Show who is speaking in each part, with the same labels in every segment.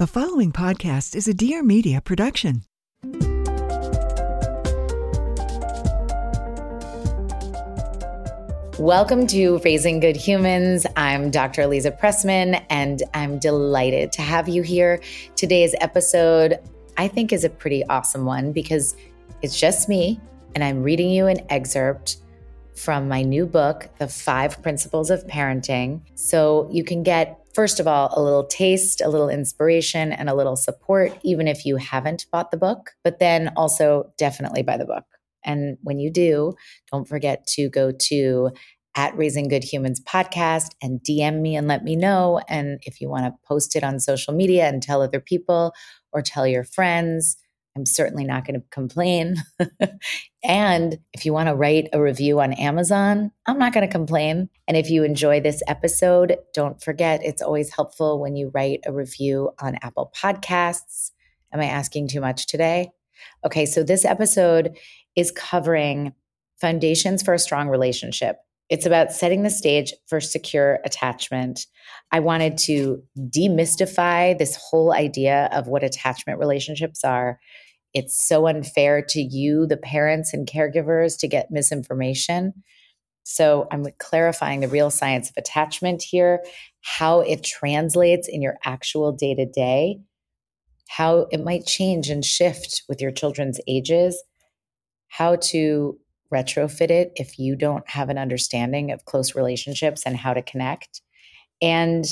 Speaker 1: The following podcast is a Dear Media production.
Speaker 2: Welcome to Raising Good Humans. I'm Dr. Aliza Pressman, and I'm delighted to have you here. Today's episode, I think, is a pretty awesome one because it's just me, and I'm reading you an excerpt from my new book, The Five Principles of Parenting. So you can get first of all, a little taste, a little inspiration, and a little support, even if you haven't bought the book, but then also definitely buy the book. And when you do, don't forget to go to at Raising Good Humans podcast and DM me and let me know. And if you want to post it on social media and tell other people or tell your friends, I'm certainly not going to complain. and if you want to write a review on Amazon, I'm not going to complain. And if you enjoy this episode, don't forget it's always helpful when you write a review on Apple Podcasts. Am I asking too much today? Okay, so this episode is covering foundations for a strong relationship. It's about setting the stage for secure attachment. I wanted to demystify this whole idea of what attachment relationships are. It's so unfair to you, the parents and caregivers, to get misinformation. So I'm clarifying the real science of attachment here, how it translates in your actual day to day, how it might change and shift with your children's ages, how to retrofit it if you don't have an understanding of close relationships and how to connect. And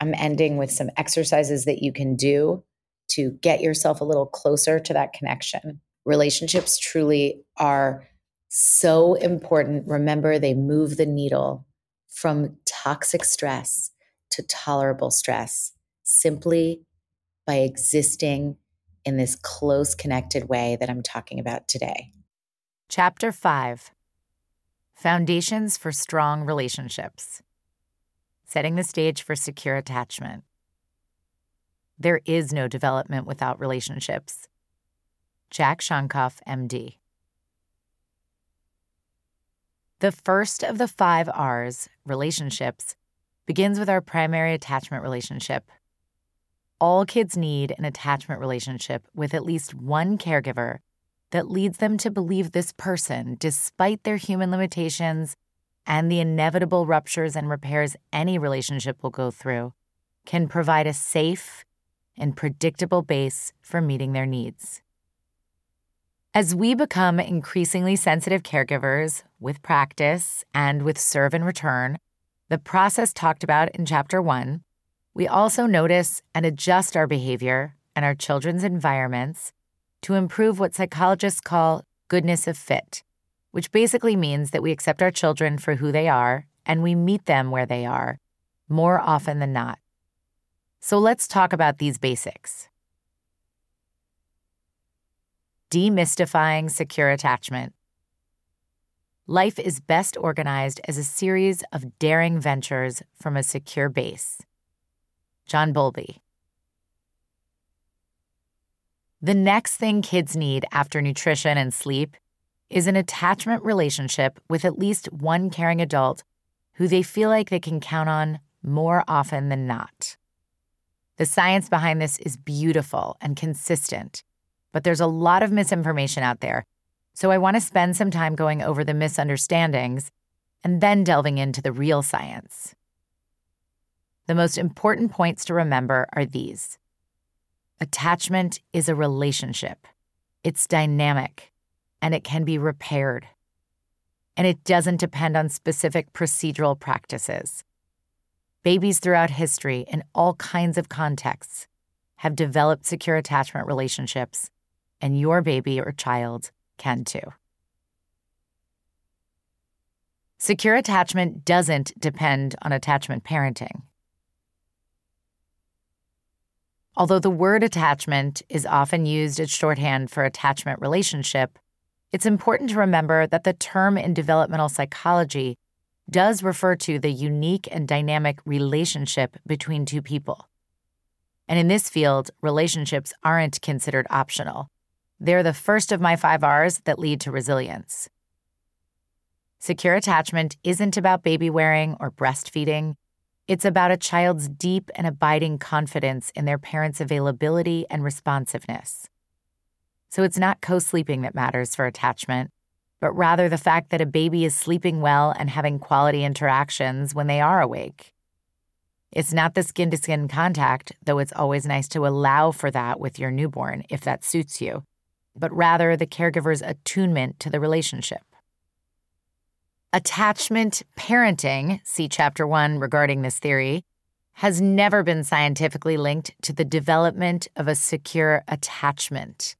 Speaker 2: I'm ending with some exercises that you can do to get yourself a little closer to that connection. Relationships truly are so important. Remember, they move the needle from toxic stress to tolerable stress simply by existing in this close connected way that I'm talking about today.
Speaker 3: Chapter 5 Foundations for Strong Relationships Setting the Stage for Secure Attachment. There is no development without relationships. Jack Shonkoff, MD. The first of the five R's, relationships, begins with our primary attachment relationship. All kids need an attachment relationship with at least one caregiver that leads them to believe this person, despite their human limitations and the inevitable ruptures and repairs any relationship will go through, can provide a safe and predictable base for meeting their needs. As we become increasingly sensitive caregivers with practice and with serve and return, the process talked about in Chapter 1, we also notice and adjust our behavior and our children's environments to improve what psychologists call goodness of fit, which basically means that we accept our children for who they are and we meet them where they are more often than not. So let's talk about these basics. Demystifying secure attachment. Life is best organized as a series of daring ventures from a secure base. John Bowlby. The next thing kids need after nutrition and sleep is an attachment relationship with at least one caring adult who they feel like they can count on more often than not. The science behind this is beautiful and consistent, but there's a lot of misinformation out there. So I want to spend some time going over the misunderstandings and then delving into the real science. The most important points to remember are these Attachment is a relationship, it's dynamic, and it can be repaired. And it doesn't depend on specific procedural practices. Babies throughout history, in all kinds of contexts, have developed secure attachment relationships, and your baby or child can too. Secure attachment doesn't depend on attachment parenting. Although the word attachment is often used as shorthand for attachment relationship, it's important to remember that the term in developmental psychology does refer to the unique and dynamic relationship between two people. And in this field, relationships aren't considered optional. They're the first of my five R's that lead to resilience. Secure attachment isn't about baby wearing or breastfeeding. It's about a child's deep and abiding confidence in their parents' availability and responsiveness. So it's not co sleeping that matters for attachment, but rather the fact that a baby is sleeping well and having quality interactions when they are awake. It's not the skin to skin contact, though it's always nice to allow for that with your newborn if that suits you, but rather the caregiver's attunement to the relationship. Attachment parenting, see Chapter 1 regarding this theory, has never been scientifically linked to the development of a secure attachment.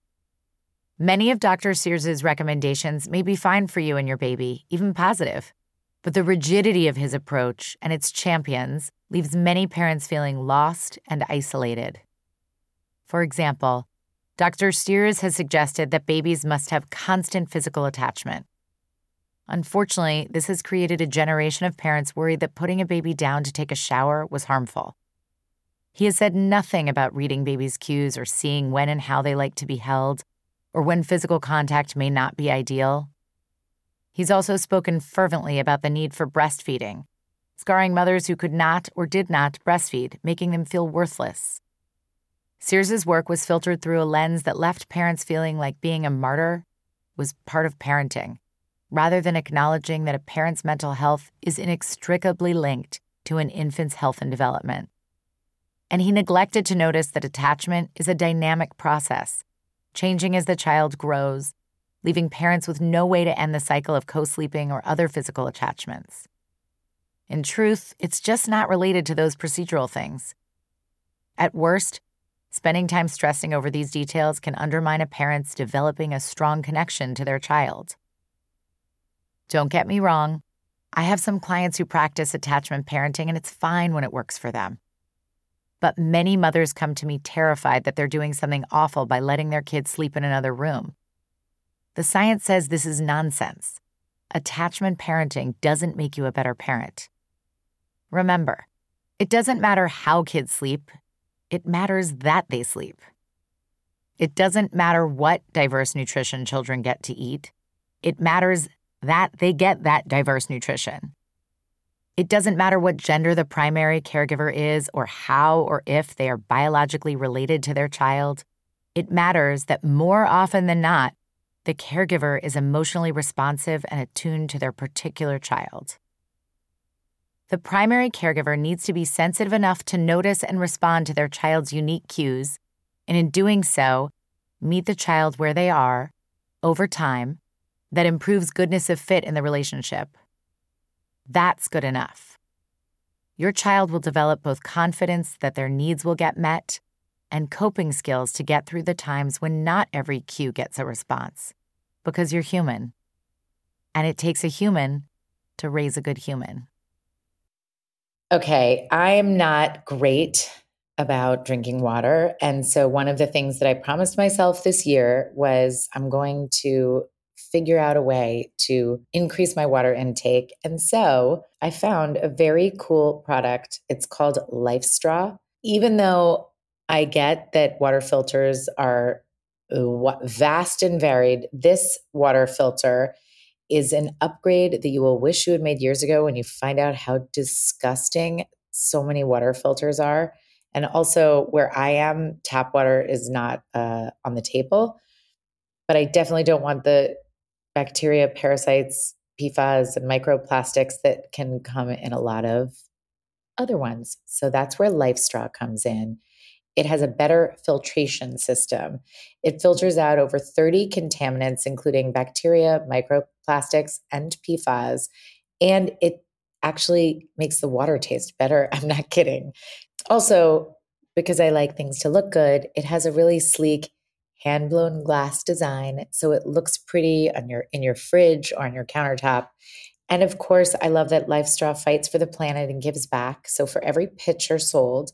Speaker 3: Many of Dr. Sears's recommendations may be fine for you and your baby, even positive. But the rigidity of his approach and its champions leaves many parents feeling lost and isolated. For example, Dr. Sears has suggested that babies must have constant physical attachment. Unfortunately, this has created a generation of parents worried that putting a baby down to take a shower was harmful. He has said nothing about reading babies' cues or seeing when and how they like to be held or when physical contact may not be ideal. He's also spoken fervently about the need for breastfeeding, scarring mothers who could not or did not breastfeed, making them feel worthless. Sears's work was filtered through a lens that left parents feeling like being a martyr was part of parenting, rather than acknowledging that a parent's mental health is inextricably linked to an infant's health and development. And he neglected to notice that attachment is a dynamic process changing as the child grows, leaving parents with no way to end the cycle of co sleeping or other physical attachments. In truth, it's just not related to those procedural things. At worst, spending time stressing over these details can undermine a parent's developing a strong connection to their child. Don't get me wrong, I have some clients who practice attachment parenting, and it's fine when it works for them. But many mothers come to me terrified that they're doing something awful by letting their kids sleep in another room. The science says this is nonsense. Attachment parenting doesn't make you a better parent. Remember, it doesn't matter how kids sleep, it matters that they sleep. It doesn't matter what diverse nutrition children get to eat, it matters that they get that diverse nutrition. It doesn't matter what gender the primary caregiver is or how or if they are biologically related to their child. It matters that more often than not, the caregiver is emotionally responsive and attuned to their particular child. The primary caregiver needs to be sensitive enough to notice and respond to their child's unique cues, and in doing so, meet the child where they are, over time, that improves goodness of fit in the relationship. That's good enough. Your child will develop both confidence that their needs will get met and coping skills to get through the times when not every cue gets a response, because you're human. And it takes a human to raise a good human.
Speaker 2: Okay, I'm not great about drinking water. And so, one of the things that I promised myself this year was I'm going to figure out a way to increase my water intake. And so I found a very cool product. It's called Life Straw. Even though I get that water filters are vast and varied, this water filter is an upgrade that you will wish you had made years ago when you find out how disgusting so many water filters are. And also, where I am, tap water is not uh, on the table. But I definitely don't want the bacteria, parasites, PFAS, and microplastics that can come in a lot of other ones. So that's where LifeStraw comes in. It has a better filtration system. It filters out over 30 contaminants, including bacteria, microplastics, and PFAS. And it actually makes the water taste better. I'm not kidding. Also, because I like things to look good, it has a really sleek hand blown glass design so it looks pretty on your in your fridge or on your countertop. And of course, I love that LifeStraw fights for the planet and gives back. So for every pitcher sold,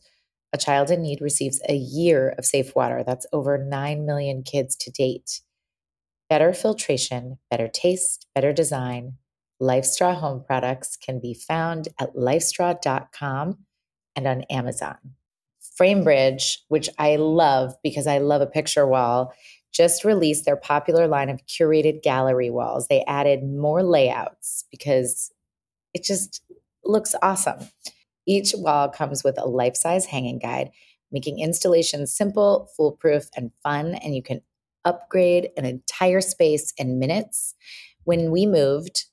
Speaker 2: a child in need receives a year of safe water. That's over 9 million kids to date. Better filtration, better taste, better design. LifeStraw home products can be found at lifestraw.com and on Amazon. Framebridge, which I love because I love a picture wall, just released their popular line of curated gallery walls. They added more layouts because it just looks awesome. Each wall comes with a life size hanging guide, making installation simple, foolproof, and fun. And you can upgrade an entire space in minutes. When we moved,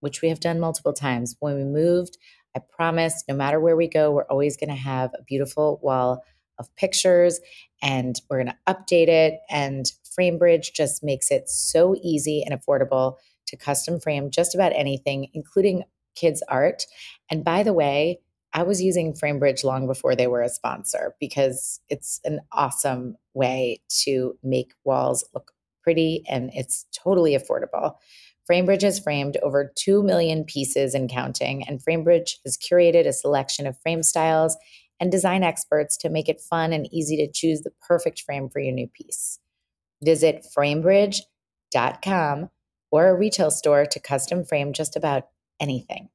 Speaker 2: which we have done multiple times, when we moved, I promise no matter where we go, we're always going to have a beautiful wall of pictures and we're going to update it. And FrameBridge just makes it so easy and affordable to custom frame just about anything, including kids' art. And by the way, I was using FrameBridge long before they were a sponsor because it's an awesome way to make walls look pretty and it's totally affordable. FrameBridge has framed over 2 million pieces and counting, and FrameBridge has curated a selection of frame styles and design experts to make it fun and easy to choose the perfect frame for your new piece. Visit framebridge.com or a retail store to custom frame just about anything.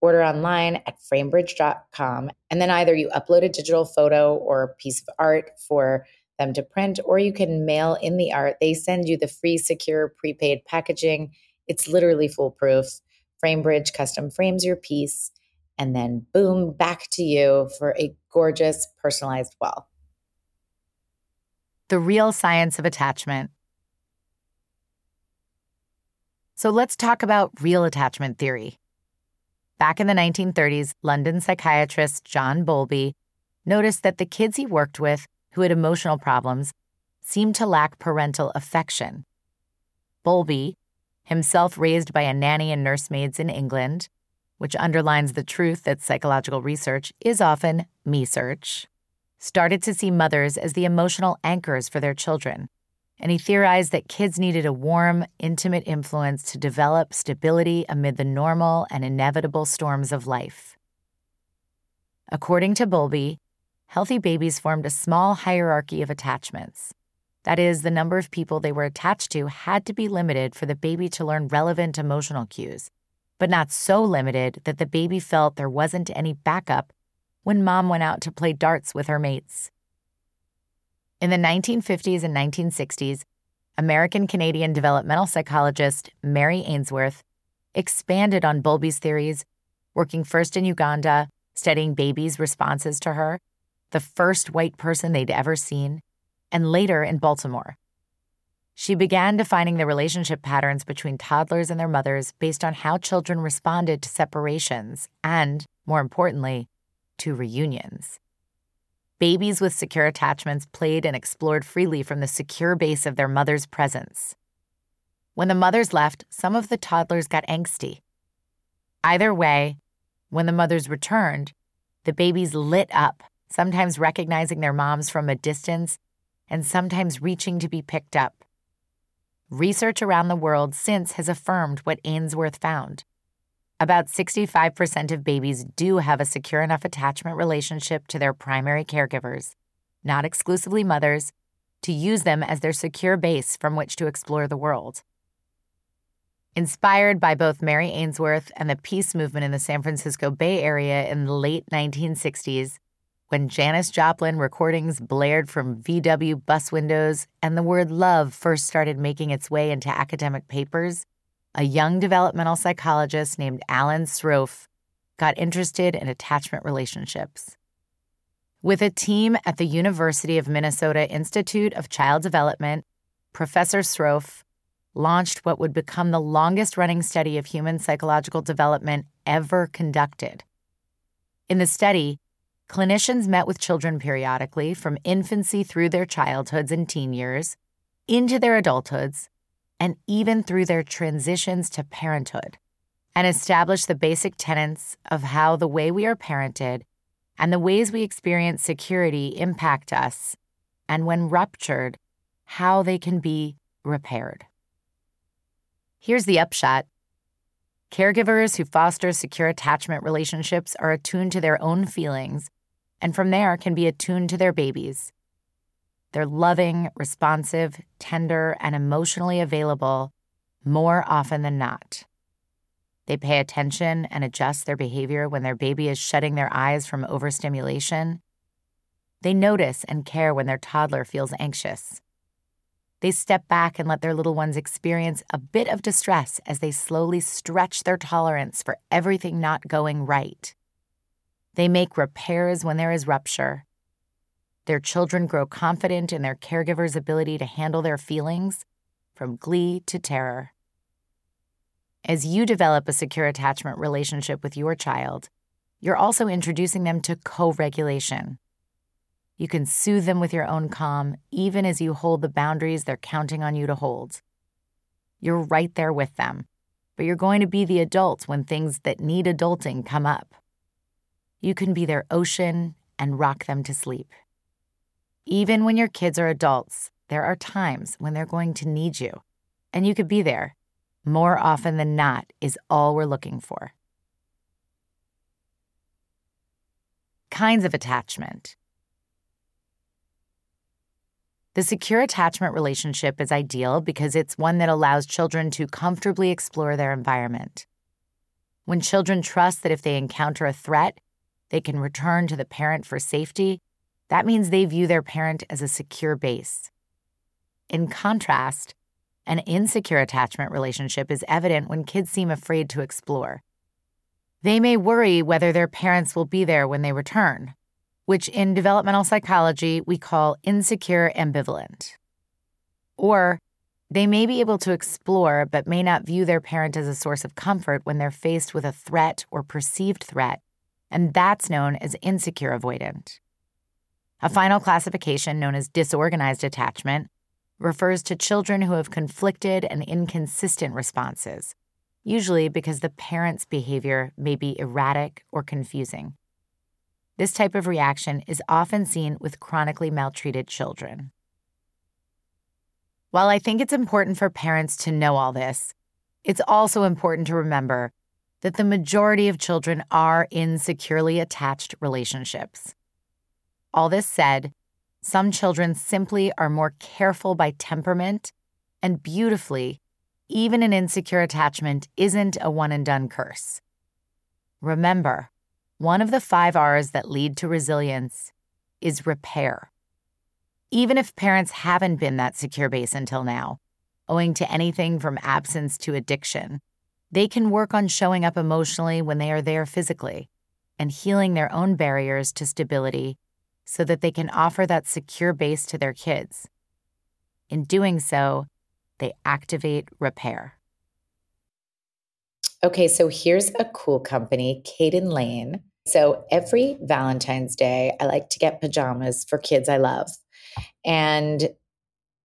Speaker 2: Order online at framebridge.com, and then either you upload a digital photo or piece of art for them to print, or you can mail in the art. They send you the free, secure, prepaid packaging. It's literally foolproof. FrameBridge custom frames your piece, and then boom, back to you for a gorgeous, personalized well.
Speaker 3: The real science of attachment. So let's talk about real attachment theory. Back in the 1930s, London psychiatrist John Bowlby noticed that the kids he worked with who had emotional problems seemed to lack parental affection. Bowlby, himself raised by a nanny and nursemaids in England, which underlines the truth that psychological research is often me search, started to see mothers as the emotional anchors for their children and he theorized that kids needed a warm, intimate influence to develop stability amid the normal and inevitable storms of life. According to Bowlby, healthy babies formed a small hierarchy of attachments. That is, the number of people they were attached to had to be limited for the baby to learn relevant emotional cues, but not so limited that the baby felt there wasn't any backup when mom went out to play darts with her mates. In the 1950s and 1960s, American Canadian developmental psychologist Mary Ainsworth expanded on Bowlby's theories, working first in Uganda, studying babies' responses to her, the first white person they'd ever seen, and later in Baltimore. She began defining the relationship patterns between toddlers and their mothers based on how children responded to separations and, more importantly, to reunions. Babies with secure attachments played and explored freely from the secure base of their mother's presence. When the mothers left, some of the toddlers got angsty. Either way, when the mothers returned, the babies lit up, sometimes recognizing their moms from a distance and sometimes reaching to be picked up. Research around the world since has affirmed what Ainsworth found. About 65% of babies do have a secure enough attachment relationship to their primary caregivers, not exclusively mothers, to use them as their secure base from which to explore the world. Inspired by both Mary Ainsworth and the peace movement in the San Francisco Bay Area in the late 1960s, when Janis Joplin recordings blared from VW bus windows and the word love first started making its way into academic papers, a young developmental psychologist named Alan Sroufe got interested in attachment relationships. With a team at the University of Minnesota Institute of Child Development, Professor Sroufe launched what would become the longest running study of human psychological development ever conducted. In the study, clinicians met with children periodically from infancy through their childhoods and teen years into their adulthoods and even through their transitions to parenthood, and established the basic tenets of how the way we are parented and the ways we experience security impact us, and when ruptured, how they can be repaired. Here's the upshot caregivers who foster secure attachment relationships are attuned to their own feelings, and from there can be attuned to their babies they're loving, responsive, tender, and emotionally available more often than not. They pay attention and adjust their behavior when their baby is shutting their eyes from overstimulation. They notice and care when their toddler feels anxious. They step back and let their little ones experience a bit of distress as they slowly stretch their tolerance for everything not going right. They make repairs when there is rupture. Their children grow confident in their caregiver's ability to handle their feelings, from glee to terror. As you develop a secure attachment relationship with your child, you're also introducing them to co regulation. You can soothe them with your own calm, even as you hold the boundaries they're counting on you to hold. You're right there with them, but you're going to be the adult when things that need adulting come up. You can be their ocean and rock them to sleep. Even when your kids are adults, there are times when they're going to need you, and you could be there. More often than not, is all we're looking for. Kinds of attachment. The secure attachment relationship is ideal because it's one that allows children to comfortably explore their environment. When children trust that if they encounter a threat, they can return to the parent for safety, that means they view their parent as a secure base. In contrast, an insecure attachment relationship is evident when kids seem afraid to explore. They may worry whether their parents will be there when they return, which in developmental psychology we call insecure ambivalent. Or they may be able to explore but may not view their parent as a source of comfort when they're faced with a threat or perceived threat, and that's known as insecure avoidant. A final classification known as disorganized attachment refers to children who have conflicted and inconsistent responses, usually because the parent's behavior may be erratic or confusing. This type of reaction is often seen with chronically maltreated children. While I think it's important for parents to know all this, it's also important to remember that the majority of children are in securely attached relationships. All this said, some children simply are more careful by temperament, and beautifully, even an insecure attachment isn't a one and done curse. Remember, one of the five R's that lead to resilience is repair. Even if parents haven't been that secure base until now, owing to anything from absence to addiction, they can work on showing up emotionally when they are there physically and healing their own barriers to stability so that they can offer that secure base to their kids. In doing so, they activate repair.
Speaker 2: Okay, so here's a cool company, Caden Lane. So every Valentine's Day, I like to get pajamas for kids I love. And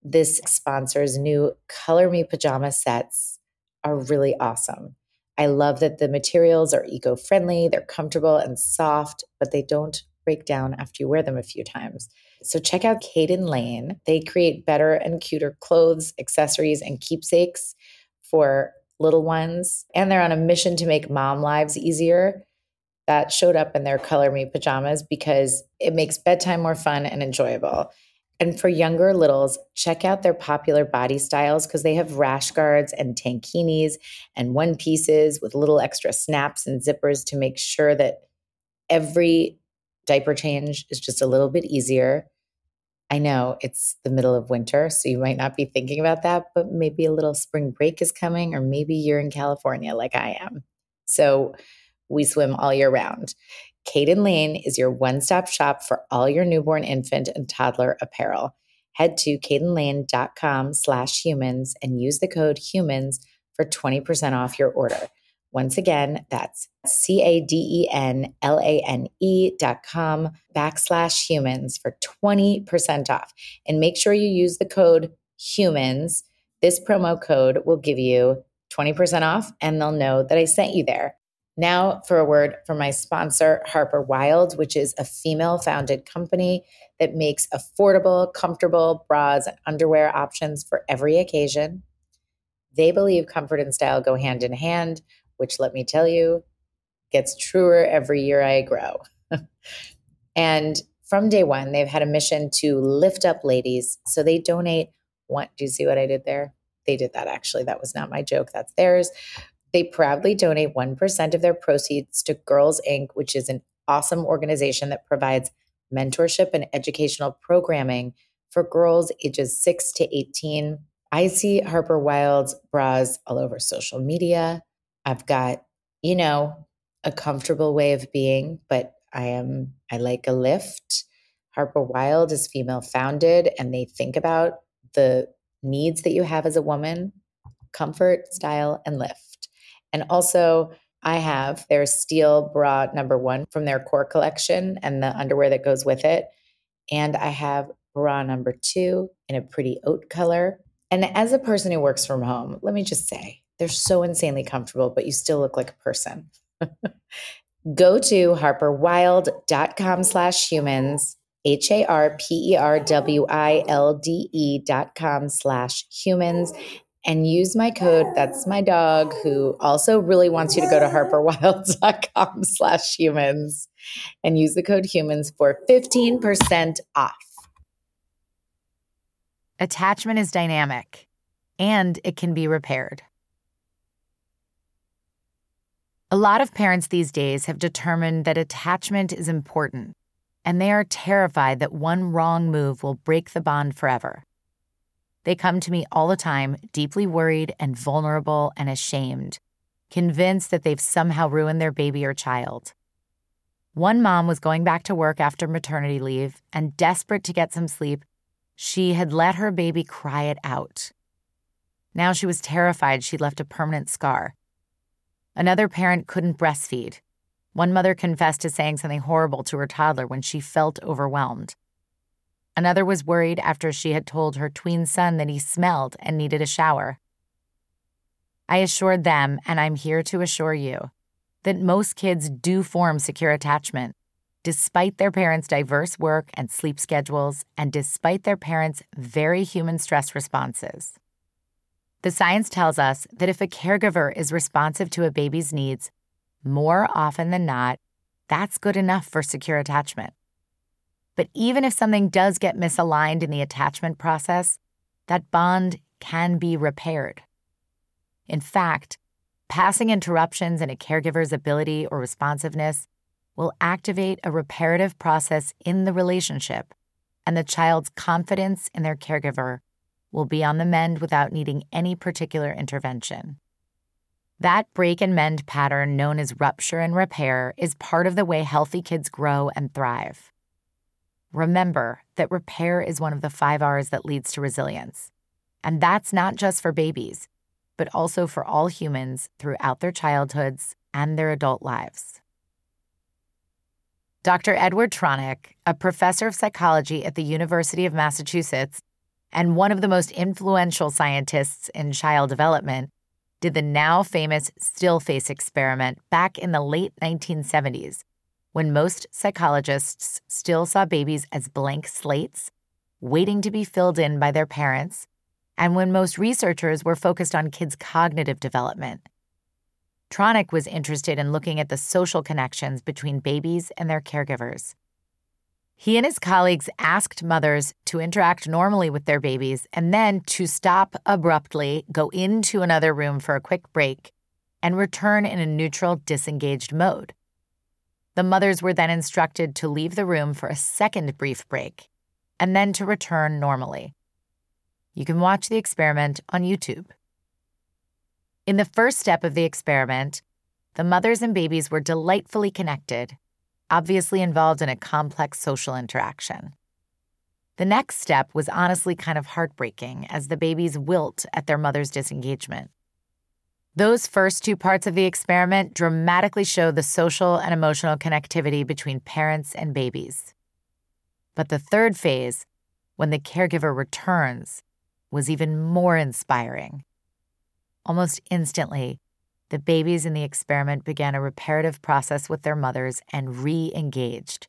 Speaker 2: this sponsors new Color Me pajama sets are really awesome. I love that the materials are eco friendly, they're comfortable and soft, but they don't break down after you wear them a few times. So check out Caden Lane. They create better and cuter clothes, accessories, and keepsakes for little ones. And they're on a mission to make mom lives easier. That showed up in their Color Me pajamas because it makes bedtime more fun and enjoyable. And for younger littles, check out their popular body styles because they have rash guards and tankinis and one pieces with little extra snaps and zippers to make sure that every diaper change is just a little bit easier. I know it's the middle of winter, so you might not be thinking about that, but maybe a little spring break is coming, or maybe you're in California like I am. So we swim all year round. Caden Lane is your one stop shop for all your newborn infant and toddler apparel. Head to cadenlane.com slash humans and use the code humans for 20% off your order. Once again, that's C A D E N L A N E dot com backslash humans for 20% off. And make sure you use the code humans. This promo code will give you 20% off and they'll know that I sent you there. Now, for a word from my sponsor, Harper Wilde, which is a female founded company that makes affordable, comfortable bras and underwear options for every occasion. They believe comfort and style go hand in hand which let me tell you, gets truer every year I grow. and from day one, they've had a mission to lift up ladies. So they donate one. Do you see what I did there? They did that actually. That was not my joke. That's theirs. They proudly donate 1% of their proceeds to Girls Inc., which is an awesome organization that provides mentorship and educational programming for girls ages 6 to 18. I see Harper Wilde's bras all over social media. I've got, you know, a comfortable way of being, but I am I like a lift. Harper Wilde is female founded and they think about the needs that you have as a woman, comfort, style and lift. And also I have their steel bra number 1 from their core collection and the underwear that goes with it. And I have bra number 2 in a pretty oat color. And as a person who works from home, let me just say, they're so insanely comfortable, but you still look like a person. Go to harperwilde.com slash humans, H A R P E R W I L D E dot com slash humans, and use my code. That's my dog who also really wants you to go to harperwilde.com slash humans and use the code humans for 15% off.
Speaker 3: Attachment is dynamic and it can be repaired. A lot of parents these days have determined that attachment is important, and they are terrified that one wrong move will break the bond forever. They come to me all the time, deeply worried and vulnerable and ashamed, convinced that they've somehow ruined their baby or child. One mom was going back to work after maternity leave and desperate to get some sleep, she had let her baby cry it out. Now she was terrified she'd left a permanent scar Another parent couldn't breastfeed. One mother confessed to saying something horrible to her toddler when she felt overwhelmed. Another was worried after she had told her tween son that he smelled and needed a shower. I assured them, and I'm here to assure you, that most kids do form secure attachment, despite their parents' diverse work and sleep schedules, and despite their parents' very human stress responses. The science tells us that if a caregiver is responsive to a baby's needs, more often than not, that's good enough for secure attachment. But even if something does get misaligned in the attachment process, that bond can be repaired. In fact, passing interruptions in a caregiver's ability or responsiveness will activate a reparative process in the relationship, and the child's confidence in their caregiver will be on the mend without needing any particular intervention. That break and mend pattern, known as rupture and repair, is part of the way healthy kids grow and thrive. Remember that repair is one of the five R's that leads to resilience. And that's not just for babies, but also for all humans throughout their childhoods and their adult lives. Dr. Edward Tronick, a professor of psychology at the University of Massachusetts and one of the most influential scientists in child development, did the now famous still face experiment back in the late 1970s, when most psychologists still saw babies as blank slates, waiting to be filled in by their parents, and when most researchers were focused on kids' cognitive development. Tronick was interested in looking at the social connections between babies and their caregivers. He and his colleagues asked mothers to interact normally with their babies and then to stop abruptly, go into another room for a quick break, and return in a neutral, disengaged mode. The mothers were then instructed to leave the room for a second brief break and then to return normally. You can watch the experiment on YouTube. In the first step of the experiment, the mothers and babies were delightfully connected obviously involved in a complex social interaction. The next step was honestly kind of heartbreaking as the babies wilt at their mother's disengagement. Those first two parts of the experiment dramatically show the social and emotional connectivity between parents and babies. But the third phase, when the caregiver returns, was even more inspiring. Almost instantly, the babies in the experiment began a reparative process with their mothers and re engaged.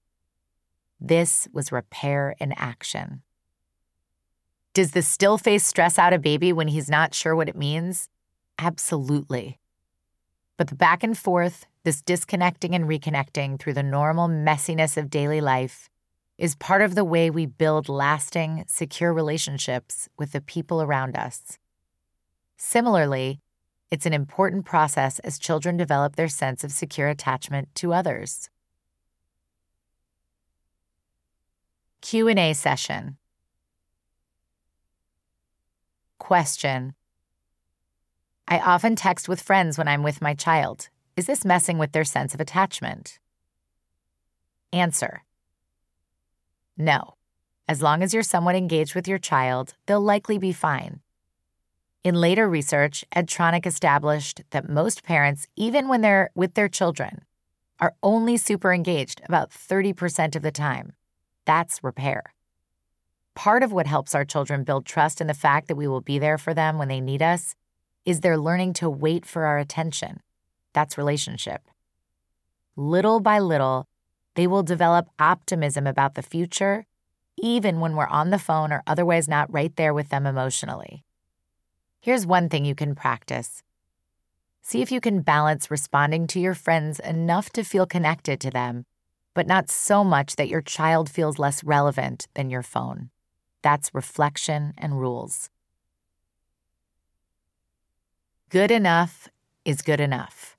Speaker 3: This was repair in action. Does the still face stress out a baby when he's not sure what it means? Absolutely. But the back and forth, this disconnecting and reconnecting through the normal messiness of daily life, is part of the way we build lasting, secure relationships with the people around us. Similarly, it's an important process as children develop their sense of secure attachment to others. Q&A session. Question. I often text with friends when I'm with my child. Is this messing with their sense of attachment? Answer No. As long as you're somewhat engaged with your child, they'll likely be fine. In later research, Ed Tronick established that most parents, even when they're with their children, are only super engaged about 30% of the time. That's repair. Part of what helps our children build trust in the fact that we will be there for them when they need us is they're learning to wait for our attention. That's relationship. Little by little, they will develop optimism about the future even when we're on the phone or otherwise not right there with them emotionally. Here's one thing you can practice see if you can balance responding to your friends enough to feel connected to them, but not so much that your child feels less relevant than your phone. That's reflection and rules. Good enough is good enough.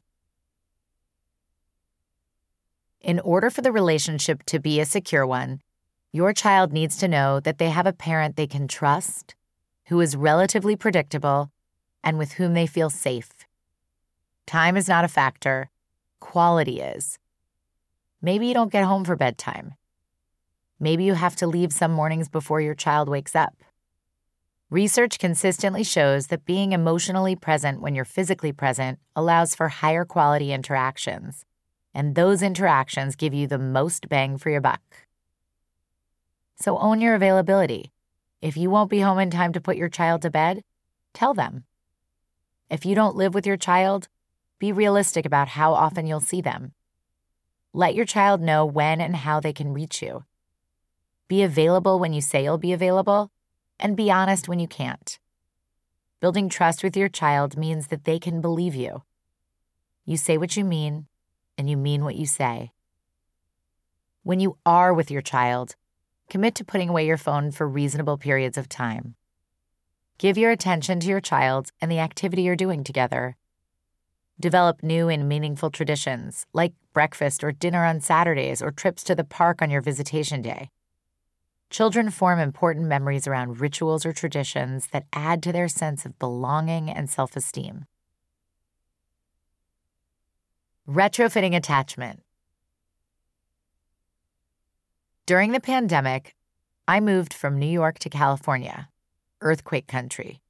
Speaker 3: In order for the relationship to be a secure one, your child needs to know that they have a parent they can trust, who is relatively predictable, and with whom they feel safe. Time is not a factor, quality is. Maybe you don't get home for bedtime. Maybe you have to leave some mornings before your child wakes up. Research consistently shows that being emotionally present when you're physically present allows for higher quality interactions, and those interactions give you the most bang for your buck. So own your availability. If you won't be home in time to put your child to bed, tell them. If you don't live with your child, be realistic about how often you'll see them. Let your child know when and how they can reach you. Be available when you say you'll be available, and be honest when you can't. Building trust with your child means that they can believe you. You say what you mean, and you mean what you say. When you are with your child, commit to putting away your phone for reasonable periods of time. Give your attention to your child and the activity you're doing together. Develop new and meaningful traditions, like breakfast or dinner on Saturdays or trips to the park on your visitation day. Children form important memories around rituals or traditions that add to their sense of belonging and self esteem. Retrofitting attachment. During the pandemic, I moved from New York to California, earthquake country.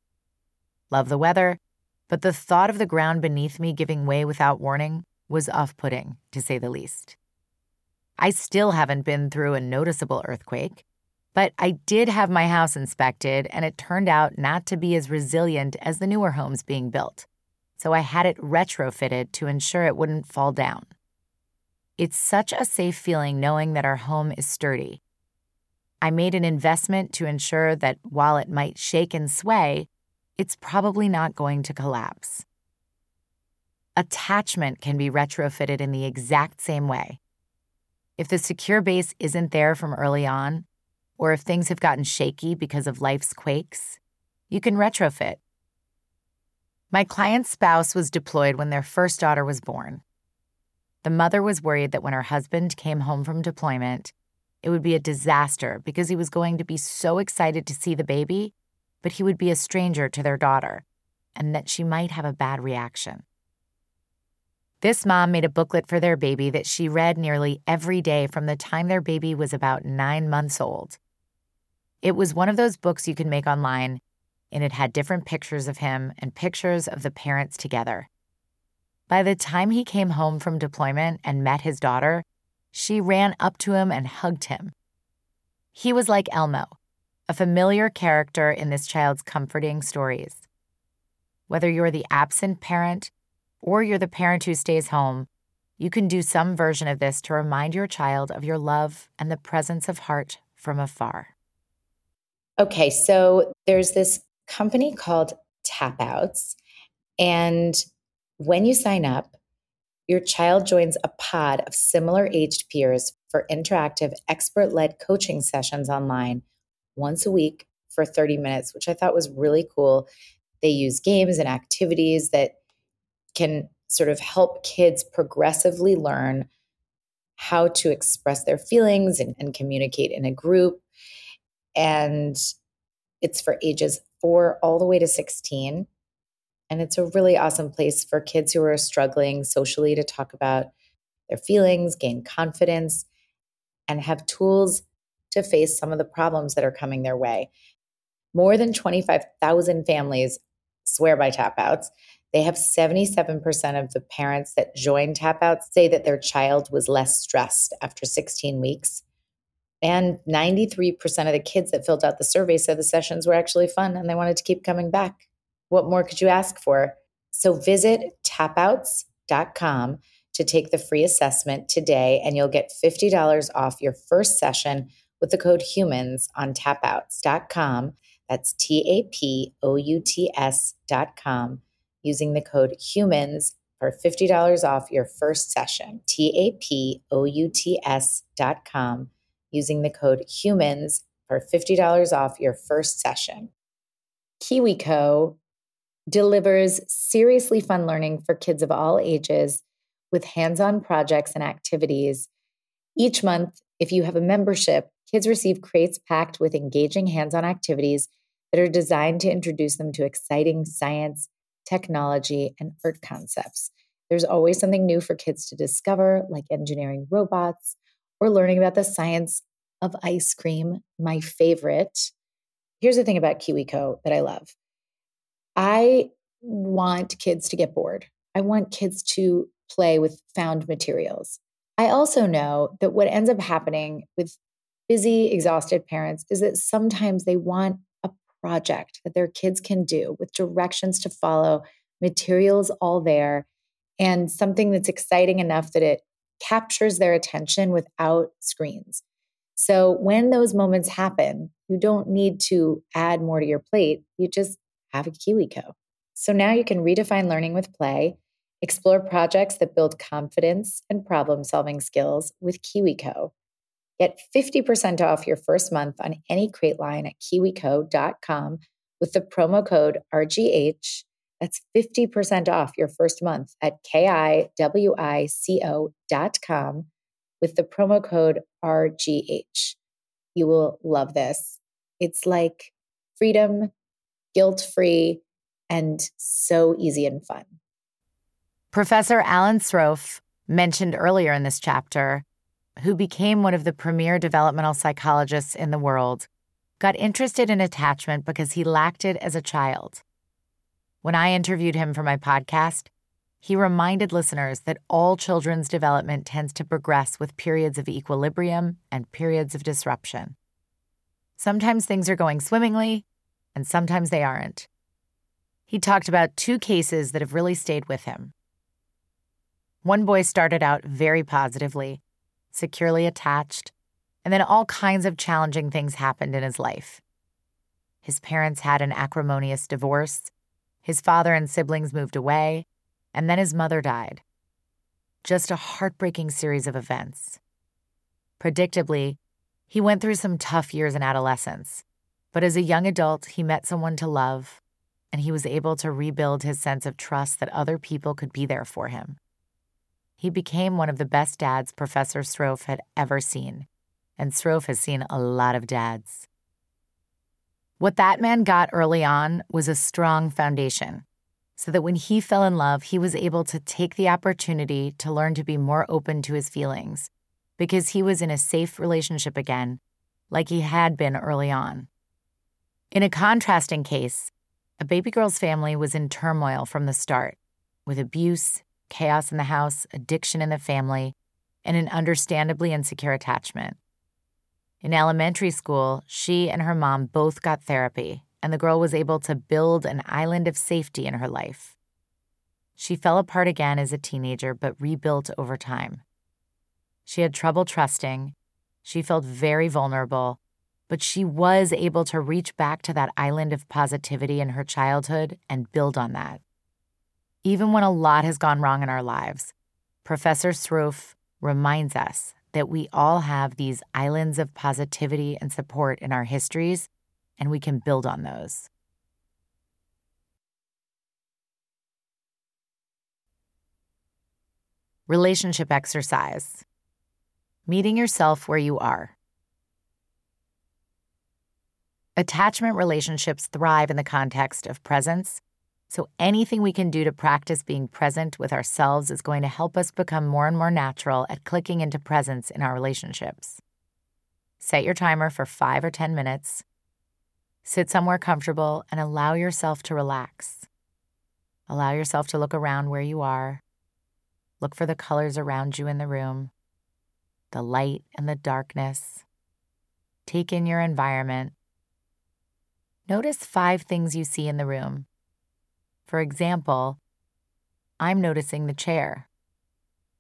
Speaker 3: Love the weather, but the thought of the ground beneath me giving way without warning was off putting, to say the least. I still haven't been through a noticeable earthquake, but I did have my house inspected, and it turned out not to be as resilient as the newer homes being built. So I had it retrofitted to ensure it wouldn't fall down. It's such a safe feeling knowing that our home is sturdy. I made an investment to ensure that while it might shake and sway, it's probably not going to collapse. Attachment can be retrofitted in the exact same way. If the secure base isn't there from early on, or if things have gotten shaky because of life's quakes, you can retrofit. My client's spouse was deployed when their first daughter was born. The mother was worried that when her husband came home from deployment, it would be a disaster because he was going to be so excited to see the baby, but he would be a stranger to their daughter, and that she might have a bad reaction. This mom made a booklet for their baby that she read nearly every day from the time their baby was about nine months old. It was one of those books you can make online, and it had different pictures of him and pictures of the parents together. By the time he came home from deployment and met his daughter, she ran up to him and hugged him. He was like Elmo, a familiar character in this child's comforting stories. Whether you're the absent parent or you're the parent who stays home, you can do some version of this to remind your child of your love and the presence of heart from afar.
Speaker 2: Okay, so there's this company called Tapouts, and when you sign up, your child joins a pod of similar aged peers for interactive, expert led coaching sessions online once a week for 30 minutes, which I thought was really cool. They use games and activities that can sort of help kids progressively learn how to express their feelings and, and communicate in a group. And it's for ages four all the way to 16. And it's a really awesome place for kids who are struggling socially to talk about their feelings, gain confidence, and have tools to face some of the problems that are coming their way. More than 25,000 families swear by Tapouts. They have 77% of the parents that join Tapouts say that their child was less stressed after 16 weeks. And 93% of the kids that filled out the survey said the sessions were actually fun and they wanted to keep coming back. What more could you ask for? So visit tapouts.com to take the free assessment today, and you'll get $50 off your first session with the code HUMANS on tapouts.com. That's T A P O U T S.com using the code HUMANS for $50 off your first session. T A P O U T S.com using the code HUMANS for $50 off your first session. KiwiCo delivers seriously fun learning for kids of all ages with hands on projects and activities. Each month, if you have a membership, kids receive crates packed with engaging hands on activities that are designed to introduce them to exciting science, technology, and art concepts. There's always something new for kids to discover, like engineering robots or learning about the science of ice cream, my favorite. Here's the thing about KiwiCo that I love I want kids to get bored. I want kids to play with found materials. I also know that what ends up happening with busy, exhausted parents is that sometimes they want a project that their kids can do with directions to follow, materials all there, and something that's exciting enough that it captures their attention without screens. So when those moments happen, you don't need to add more to your plate. You just have a KiwiCo. So now you can redefine learning with play Explore projects that build confidence and problem solving skills with KiwiCo. Get 50% off your first month on any crate line at kiwico.com with the promo code RGH. That's 50% off your first month at kiwico.com with the promo code RGH. You will love this. It's like freedom, guilt free, and so easy and fun.
Speaker 3: Professor Alan Sroufe, mentioned earlier in this chapter, who became one of the premier developmental psychologists in the world, got interested in attachment because he lacked it as a child. When I interviewed him for my podcast, he reminded listeners that all children's development tends to progress with periods of equilibrium and periods of disruption. Sometimes things are going swimmingly, and sometimes they aren't. He talked about two cases that have really stayed with him. One boy started out very positively, securely attached, and then all kinds of challenging things happened in his life. His parents had an acrimonious divorce, his father and siblings moved away, and then his mother died. Just a heartbreaking series of events. Predictably, he went through some tough years in adolescence, but as a young adult, he met someone to love, and he was able to rebuild his sense of trust that other people could be there for him. He became one of the best dads Professor Sroufe had ever seen, and Sroufe has seen a lot of dads. What that man got early on was a strong foundation, so that when he fell in love, he was able to take the opportunity to learn to be more open to his feelings because he was in a safe relationship again, like he had been early on. In a contrasting case, a baby girl's family was in turmoil from the start, with abuse, chaos in the house, addiction in the family, and an understandably insecure attachment. In elementary school, she and her mom both got therapy, and the girl was able to build an island of safety in her life. She fell apart again as a teenager, but rebuilt over time. She had trouble trusting. She felt very vulnerable, but she was able to reach back to that island of positivity in her childhood and build on that. Even when a lot has gone wrong in our lives, Professor Sroufe reminds us that we all have these islands of positivity and support in our histories, and we can build on those. Relationship exercise Meeting yourself where you are. Attachment relationships thrive in the context of presence so, anything we can do to practice being present with ourselves is going to help us become more and more natural at clicking into presence in our relationships. Set your timer for five or 10 minutes. Sit somewhere comfortable and allow yourself to relax. Allow yourself to look around where you are. Look for the colors around you in the room, the light and the darkness. Take in your environment. Notice five things you see in the room. For example, I'm noticing the chair.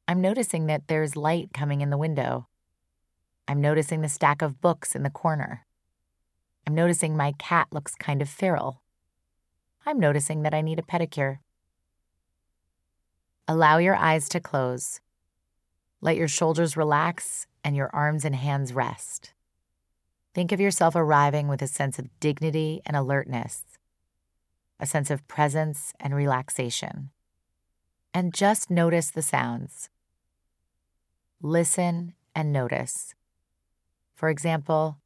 Speaker 3: I'm noticing that there's light coming in the window. I'm noticing the stack of books in the corner. I'm noticing my cat looks kind of feral. I'm noticing that I need a pedicure. Allow your eyes to close. Let your shoulders relax and your arms and hands rest. Think of yourself arriving with a sense of dignity and alertness, a sense of presence and relaxation. And just notice the sounds. Listen and notice. For example,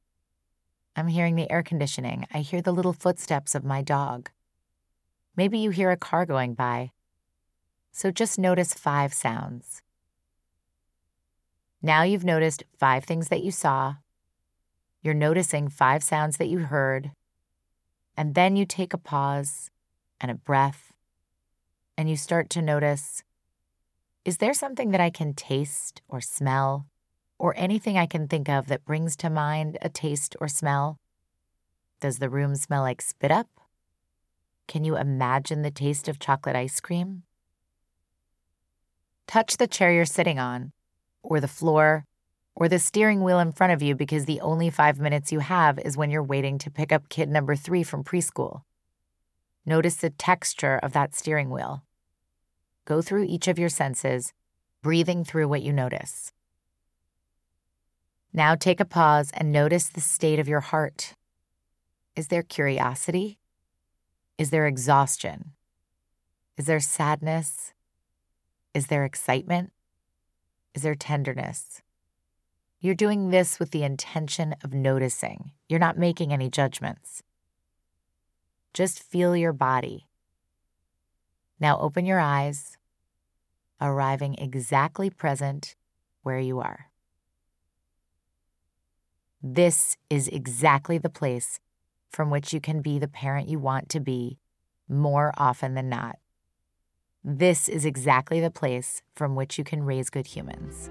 Speaker 3: I'm hearing the air conditioning. I hear the little footsteps of my dog. Maybe you hear a car going by. So just notice five sounds. Now you've noticed five things that you saw. You're noticing five sounds that you heard. And then you take a pause and a breath, and you start to notice is there something that I can taste or smell or anything I can think of that brings to mind a taste or smell? Does the room smell like spit up? Can you imagine the taste of chocolate ice cream? Touch the chair you're sitting on, or the floor, or the steering wheel in front of you because the only five minutes you have is when you're waiting to pick up kid number three from preschool. Notice the texture of that steering wheel. Go through each of your senses, breathing through what you notice. Now take a pause and notice the state of your heart. Is there curiosity? Is there exhaustion? Is there sadness? Is there excitement? Is there tenderness? You're doing this with the intention of noticing. You're not making any judgments. Just feel your body. Now open your eyes, arriving exactly present where you are. This is exactly the place from which you can be the parent you want to be more often than not. This is exactly the place from which you can raise good humans.